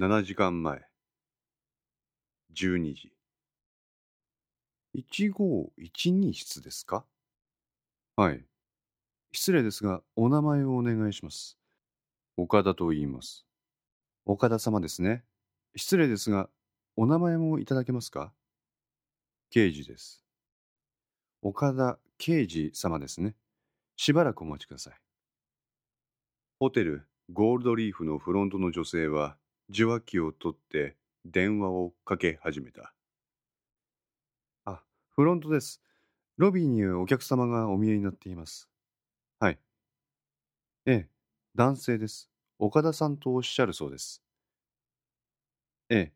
7時間前。12時。1512室ですか？はい。失礼ですが、お名前をお願いします。岡田と言います。岡田様ですね。失礼ですが、お名前もいただけますか？刑事です。岡田刑事様ですね。しばらくお待ちください。ホテルゴールドリーフのフロントの女性は受話器を取って電話をかけ始めた。あ、フロントです。ロビーにお客様がお見えになっています。はい。ええ、男性です。岡田さんとおっしゃるそうです。ええ。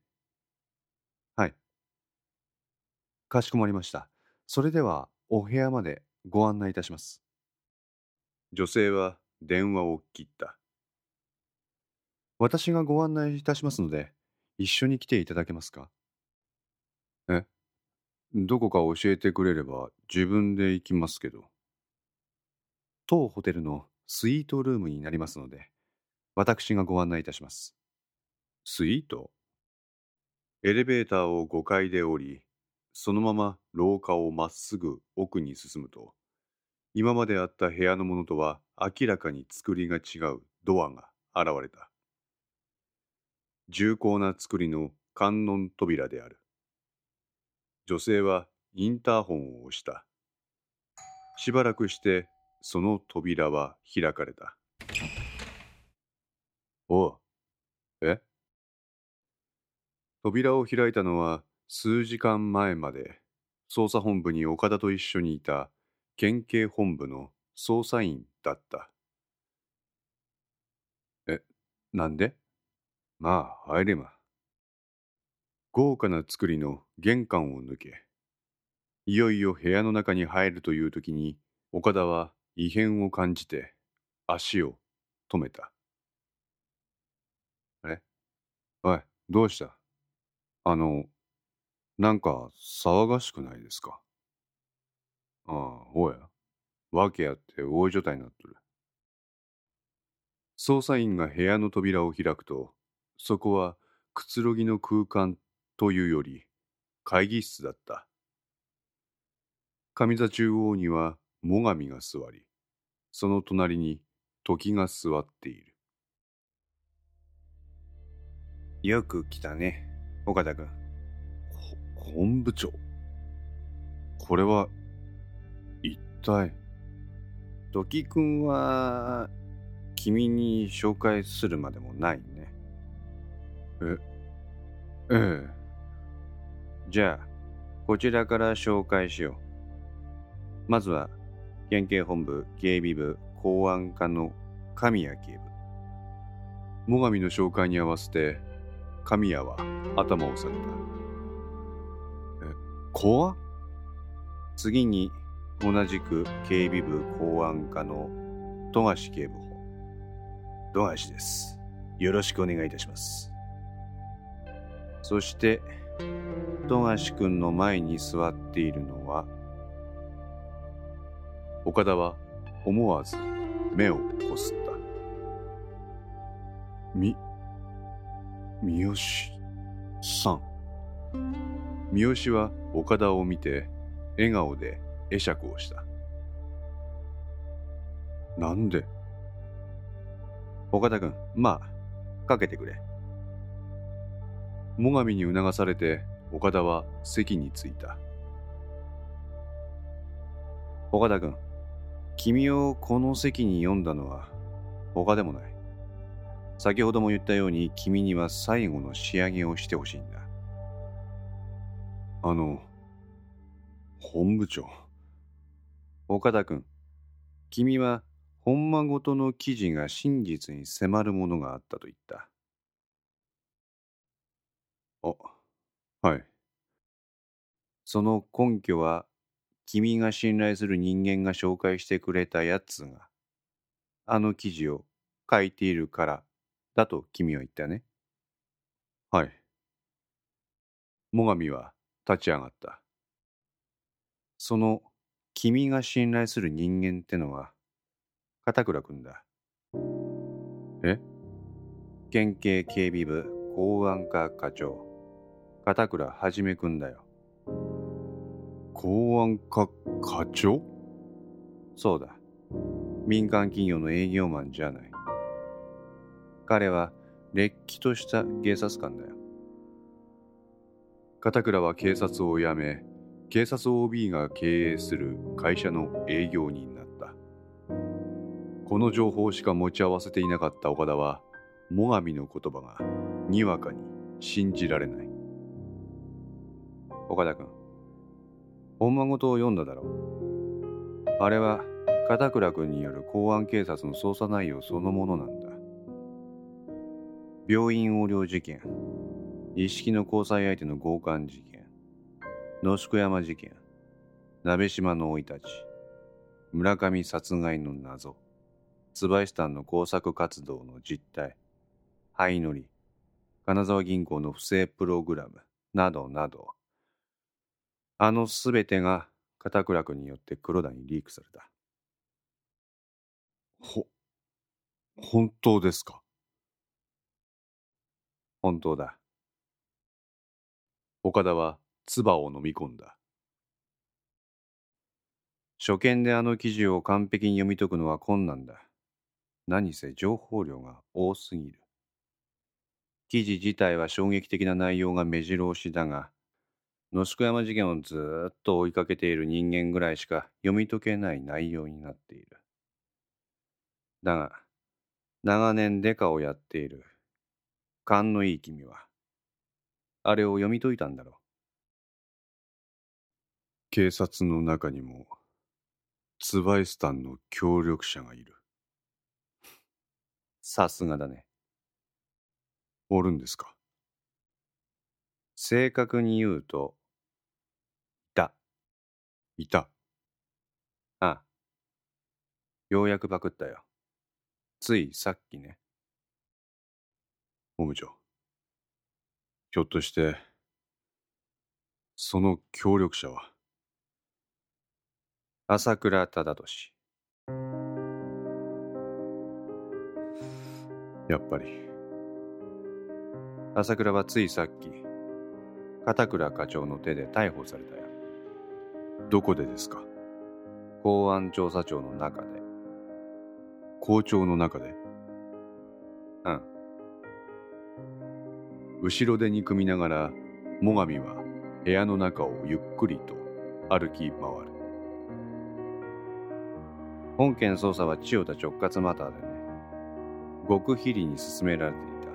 はい。かしこまりました。それではお部屋までご案内いたします。女性は電話を切った。私がご案内いたしますので、一緒に来ていただけますか？え？どこか教えてくれれば自分で行きますけど。当ホテルのスイートルームになりますので、私がご案内いたします。スイート？エレベーターを5階で降り、そのまま廊下をまっすぐ奥に進むと、今まであった部屋のものとは明らかに作りが違うドアが現れた。重厚な作りの観音扉である。女性はインターホンを押した。しばらくしてその扉は開かれた。おう。え？扉を開いたのは数時間前まで捜査本部に岡田と一緒にいた県警本部の捜査員だった。え、なんで？まあ、入れま。豪華な作りの玄関を抜け、いよいよ部屋の中に入るという時に、岡田は異変を感じて足を止めた。え？おい、どうした？あの、なんか騒がしくないですかああ、おや？わけあって大所帯になっとる。捜査員が部屋の扉を開くと、そこはくつろぎの空間というより会議室だった。上座中央には最上が座り、その隣に時が座っている。よく来たね、岡田君。本部長。これは、一体？時君は、君に紹介するまでもないね。え、ええ。じゃあ、こちらから紹介しよう。まずは、県警本部警備部公安課の神谷警部。最上の紹介に合わせて、神谷は頭を下げた。え、公安？次に、同じく警備部公安課の富樫警部補。富樫です。よろしくお願いいたします。そして、富樫君の前に座っているのは、岡田は思わず目をこすった。み、三好さん。三好は岡田を見て笑顔で会釈をした。なんで？岡田君、まあ、かけてくれ。最上に促されて岡田は席に着いた。岡田君、君をこの席に呼んだのは他でもない。先ほども言ったように君には最後の仕上げをしてほしいんだ。あの、本部長。岡田君、君は本間ごとの記事が真実に迫るものがあったと言った。あ、はい。その根拠は、君が信頼する人間が紹介してくれたやつが、あの記事を書いているからだと君は言ったね。はい。最上は立ち上がった。その君が信頼する人間ってのは、片倉くんだ。え？県警警備部公安課課長、片倉はじめくんだよ。公安課課長？そうだ。民間企業の営業マンじゃない。彼は、れっきとした警察官だよ。片倉は警察を辞め、警察 OB が経営する会社の営業になった。この情報しか持ち合わせていなかった岡田は、最上の言葉がにわかに信じられない。岡田君、本間事を読んだだろう。あれは片倉君による公安警察の捜査内容そのものなんだ。病院横領事件、一式の交際相手の強姦事件、野宿山事件、鍋島の生い立ち、村上殺害の謎、椿井ンの工作活動の実態、灰乗り、金沢銀行の不正プログラム、などなど、あのすべてが片倉君によって黒田にリークされた。ほ、本当ですか？本当だ。岡田は唾を飲み込んだ。初見であの記事を完璧に読み解くのは困難だ。何せ情報量が多すぎる。記事自体は衝撃的な内容が目白押しだが、野宿山事件をずっと追いかけている人間ぐらいしか読み解けない内容になっている。だが、長年デカをやっている勘のいい君は、あれを読み解いたんだろう。警察の中にも、ツバイスタンの協力者がいる。さすがだね。おるんですか？正確に言うと。いた。ああ。ようやくパクったよ。ついさっきね。本部長。ひょっとして、その協力者は？朝倉忠俊。やっぱり。朝倉はついさっき、片倉課長の手で逮捕されたよ。どこでですか？公安調査庁の中で。校長の中で？うん。後ろで憎みながら、最上は部屋の中をゆっくりと歩き回る。本件捜査は千代田直轄マターでね、極秘裏に進められていた。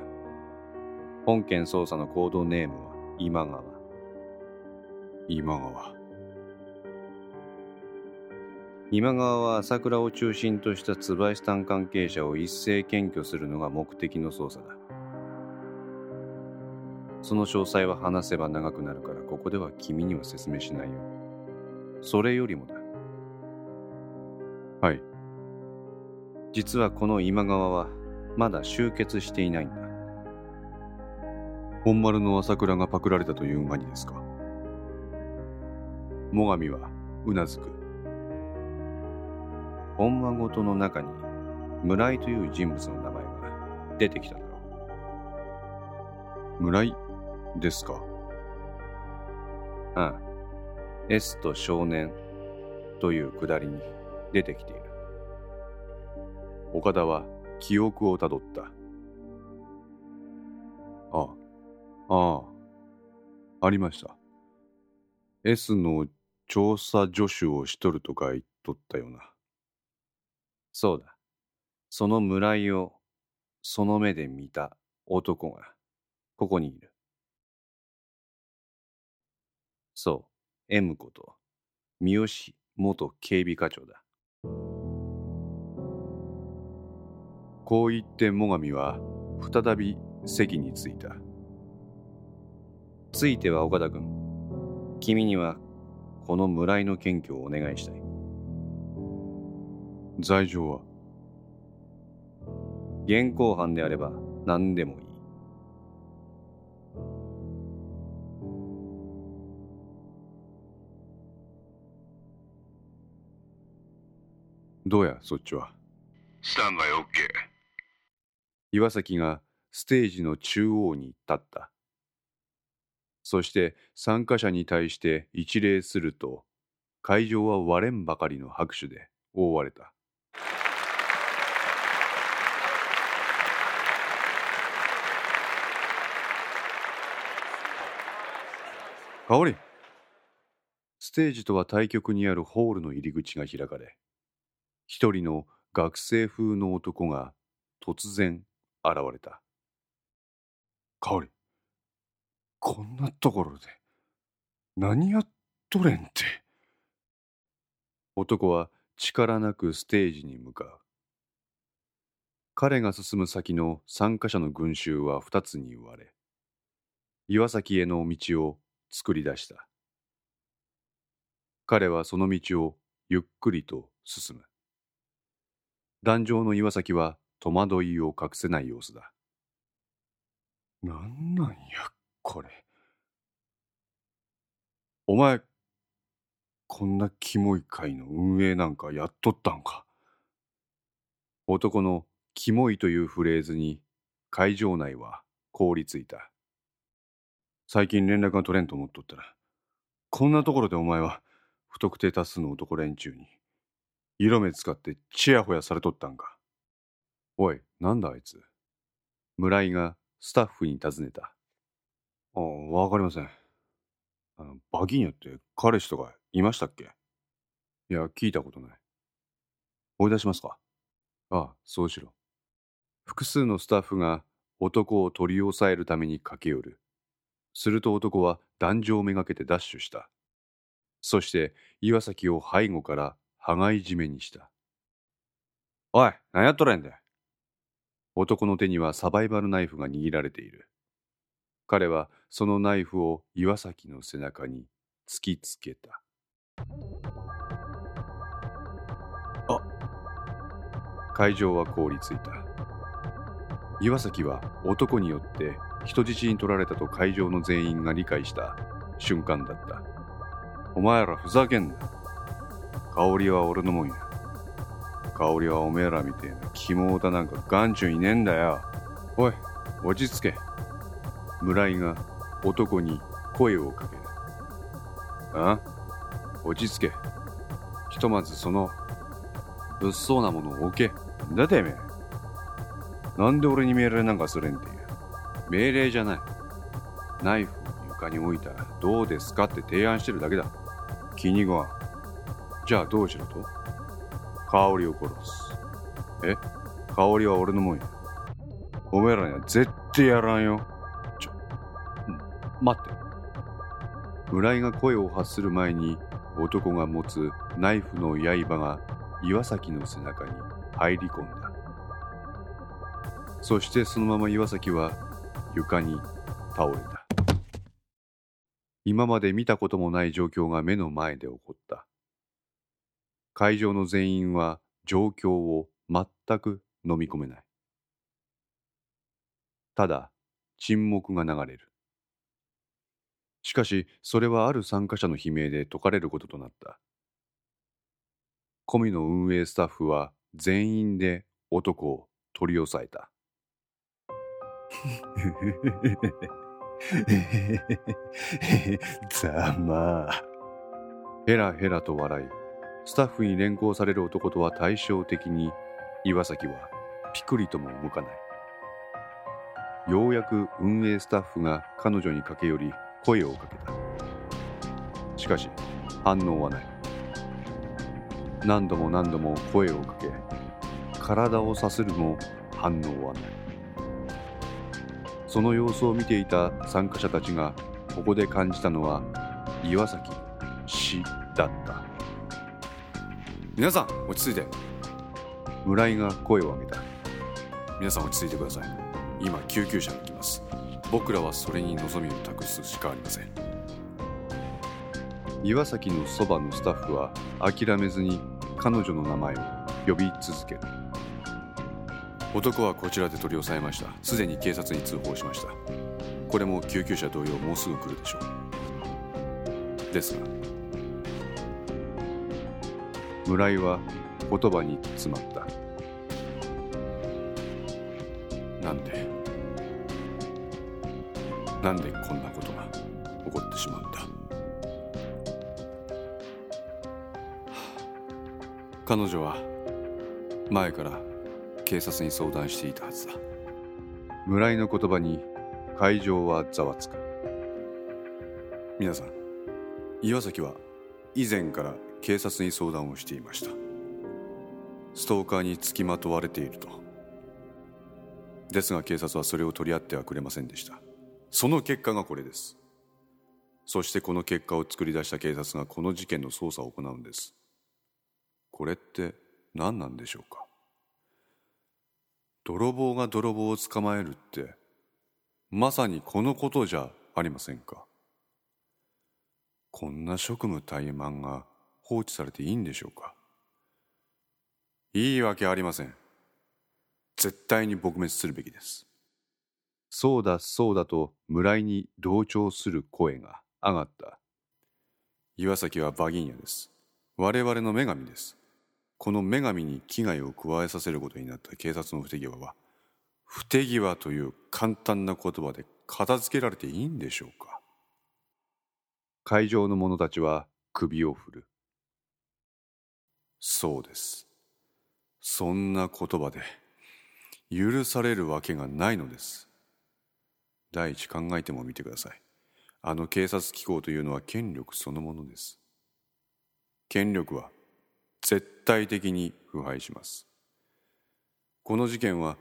本件捜査のコードネームは今川。今川。今川は朝倉を中心とした椿井ン関係者を一斉検挙するのが目的の捜査だ。その詳細は話せば長くなるからここでは君には説明しないよ。それよりもだ。はい。実はこの今川はまだ集結していないんだ。本丸の朝倉がパクられたという馬にですか最上はうなずく。本間ごとの中に村井という人物の名前が出てきただろう。村井ですか？ああ。S と少年というくだりに出てきている。岡田は記憶をたどった。ああ、ああ、ありました。S の調査助手をしとるとか言っとったような。そうだ。その村井をその目で見た男がここにいる。そう、M こと、三好元警備課長だ。こう言って最上は再び席に着いた。ついては岡田君、君にはこの村井の検挙をお願いしたい。罪状は？現行犯であれば何でもいい。どうや、そっちは？スタンバイ OK。岩崎がステージの中央に立った。そして参加者に対して一礼すると、会場は割れんばかりの拍手で覆われた。香りステージとは対局にあるホールの入り口が開かれ、一人の学生風の男が突然現れた。香り、こんなところで何やっとれんって。男は力なくステージに向かう。彼が進む先の参加者の群衆は二つに割れ、岩崎への道を作り出した。彼はその道をゆっくりと進む。壇上の岩崎は戸惑いを隠せない様子だ。なんなんや、これ。お前、こんなキモい会の運営なんかやっとったんか。男のキモいというフレーズに会場内は凍りついた。最近連絡が取れんと思っとったら、こんなところでお前は不特定多数の男連中に色目使ってチヤホヤされとったんか。おい、なんだあいつ。村井がスタッフに尋ねた。ああ、わかりません。あの、バギーニョって彼氏とかいましたっけ？いや、聞いたことない。追い出しますか？ああ、そうしろ。複数のスタッフが男を取り押さえるために駆け寄る。すると男は壇上をめがけてダッシュした。そして岩崎を背後から羽交い締めにした。おい、何やっとれんだ男の手にはサバイバルナイフが握られている。彼はそのナイフを岩崎の背中に突きつけた。あ会場は凍りついた。岩崎は男によって人質に取られたと会場の全員が理解した瞬間だった。お前らふざけんな。香りは俺のもんや。香りはおめえらみてえな肝だなんか眼中いねえんだよ。おい、落ち着け。村井が男に声をかける。あ落ち着け。ひとまずその物騒なものを置け。だてめえ。なんで俺に命令なんかすれんていう。命令じゃない。ナイフを床に置いたらどうですかって提案してるだけだ。気に食わん。じゃあどうしろと香りを殺す。え？香りは俺のもんや。お前らには絶対やらんよ。ちょ、待って。村井が声を発する前に男が持つナイフの刃が岩崎の背中に入り込んだ。そしてそのまま岩崎は床に倒れた。今まで見たこともない状況が目の前で起こった。会場の全員は状況を全く飲み込めない。ただ、沈黙が流れる。しかし、それはある参加者の悲鳴で解かれることとなった。コミの運営スタッフは全員で男を取り押さえた。ざまあ。ヘラヘラと笑い、スタッフに連行される男とは対照的に、岩崎はピクリとも動かない。ようやく運営スタッフが彼女に駆け寄り声をかけた。しかし反応はない。何度も何度も声をかけ、体をさするも反応はない。その様子を見ていた参加者たちがここで感じたのは岩崎死だった。皆さん落ち着いて。村井が声を上げた。皆さん落ち着いてください。今救急車が来ます。僕らはそれに望みを託すしかありません。岩崎のそばのスタッフは諦めずに彼女の名前を呼び続ける。男はこちらで取り押さえました。すでに警察に通報しました。これも救急車同様もうすぐ来るでしょう。ですが村井は言葉に詰まった。なんで？なんでこんなことが起こってしまうんだ？彼女は前から警察に相談していたはずだ。村井の言葉に会場はざわつく。皆さん岩崎は以前から警察に相談をしていました。ストーカーにつきまとわれていると。ですが警察はそれを取り合ってはくれませんでした。その結果がこれです。そしてこの結果を作り出した警察がこの事件の捜査を行うんです。これって何なんでしょうか？泥棒が泥棒を捕まえるってまさにこのことじゃありませんか。こんな職務怠慢が放置されていいんでしょうか。いいわけありません。絶対に撲滅するべきです。そうだそうだと村井に同調する声が上がった。岩崎はバギンヤです。我々の女神です。この女神に危害を加えさせることになった警察の不手際は不手際という簡単な言葉で片付けられていいんでしょうか？会場の者たちは首を振る。そうです。そんな言葉で許されるわけがないのです。第一考えてもみてください。あの警察機構というのは権力そのものです。権力は絶対的に腐敗します。この事件は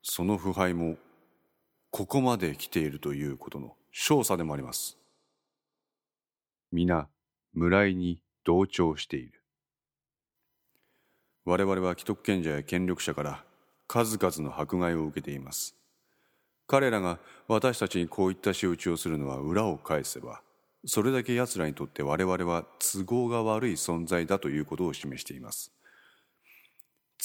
その腐敗もここまで来ているということの証左でもあります。皆村井に同調している。我々は既得権者や権力者から数々の迫害を受けています。彼らが私たちにこういった仕打ちをするのは裏を返せばそれだけ奴らにとって我々は都合が悪い存在だということを示しています。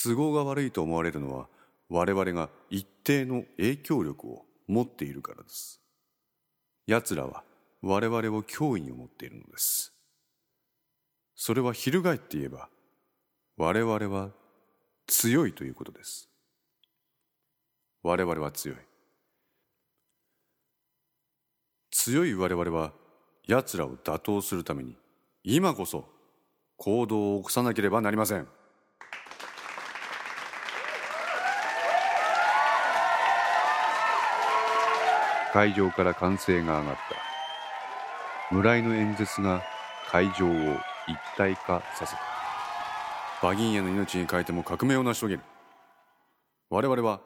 都合が悪いと思われるのは我々が一定の影響力を持っているからです。奴らは我々を脅威に思っているのです。それは翻って言えば我々は強いということです。我々は強い。強い我々は奴らを打倒するために今こそ行動を起こさなければなりません。会場から歓声が上がった。村井の演説が会場を一体化させた。バギンヤの命に変えても革命を成し遂げる。我々は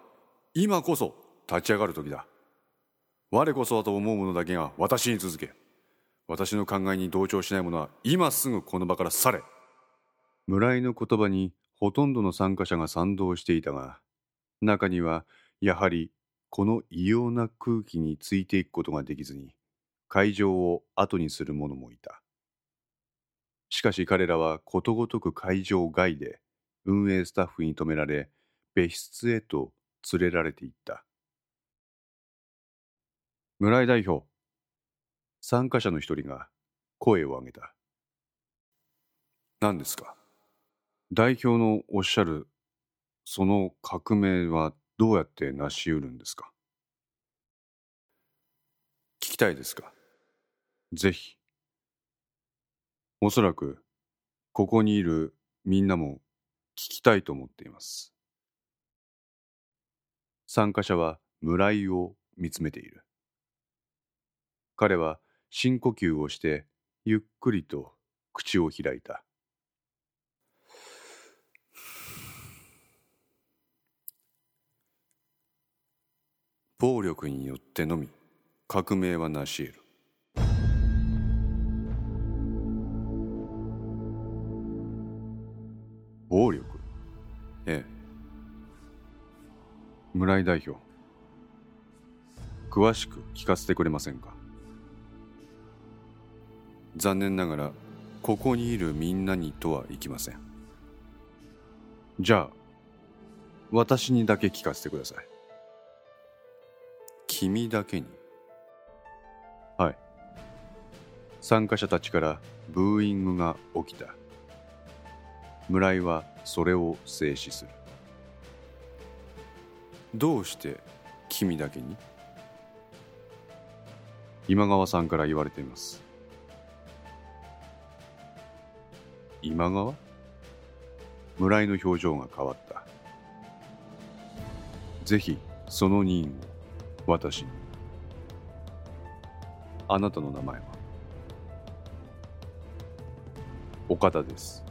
今こそ立ち上がる時だ。我こそはと思う者だけが私に続け私の考えに同調しない者は今すぐこの場から去れ。村井の言葉にほとんどの参加者が賛同していたが中にはやはりこの異様な空気についていくことができずに会場を後にする者もいた。しかし彼らはことごとく会場外で運営スタッフに止められ別室へと連れられていった。村井代表参加者の一人が声を上げた何ですか？代表のおっしゃるその革命はどうやって成し得るんですか？聞きたいですか？ぜひ。おそらく、ここにいるみんなも聞きたいと思っています。参加者は村井を見つめている。彼は深呼吸をしてゆっくりと口を開いた。暴力によってのみ革命は成し得る。暴力？ええ。村井代表詳しく聞かせてくれませんか？残念ながらここにいるみんなにとはいきません。じゃあ私にだけ聞かせてください。君だけに。はい。参加者たちからブーイングが起きた。村井はそれを静止する。どうして君だけに？今川さんから言われています。今川？村井の表情が変わった。ぜひその任を私に。あなたの名前は？岡田です。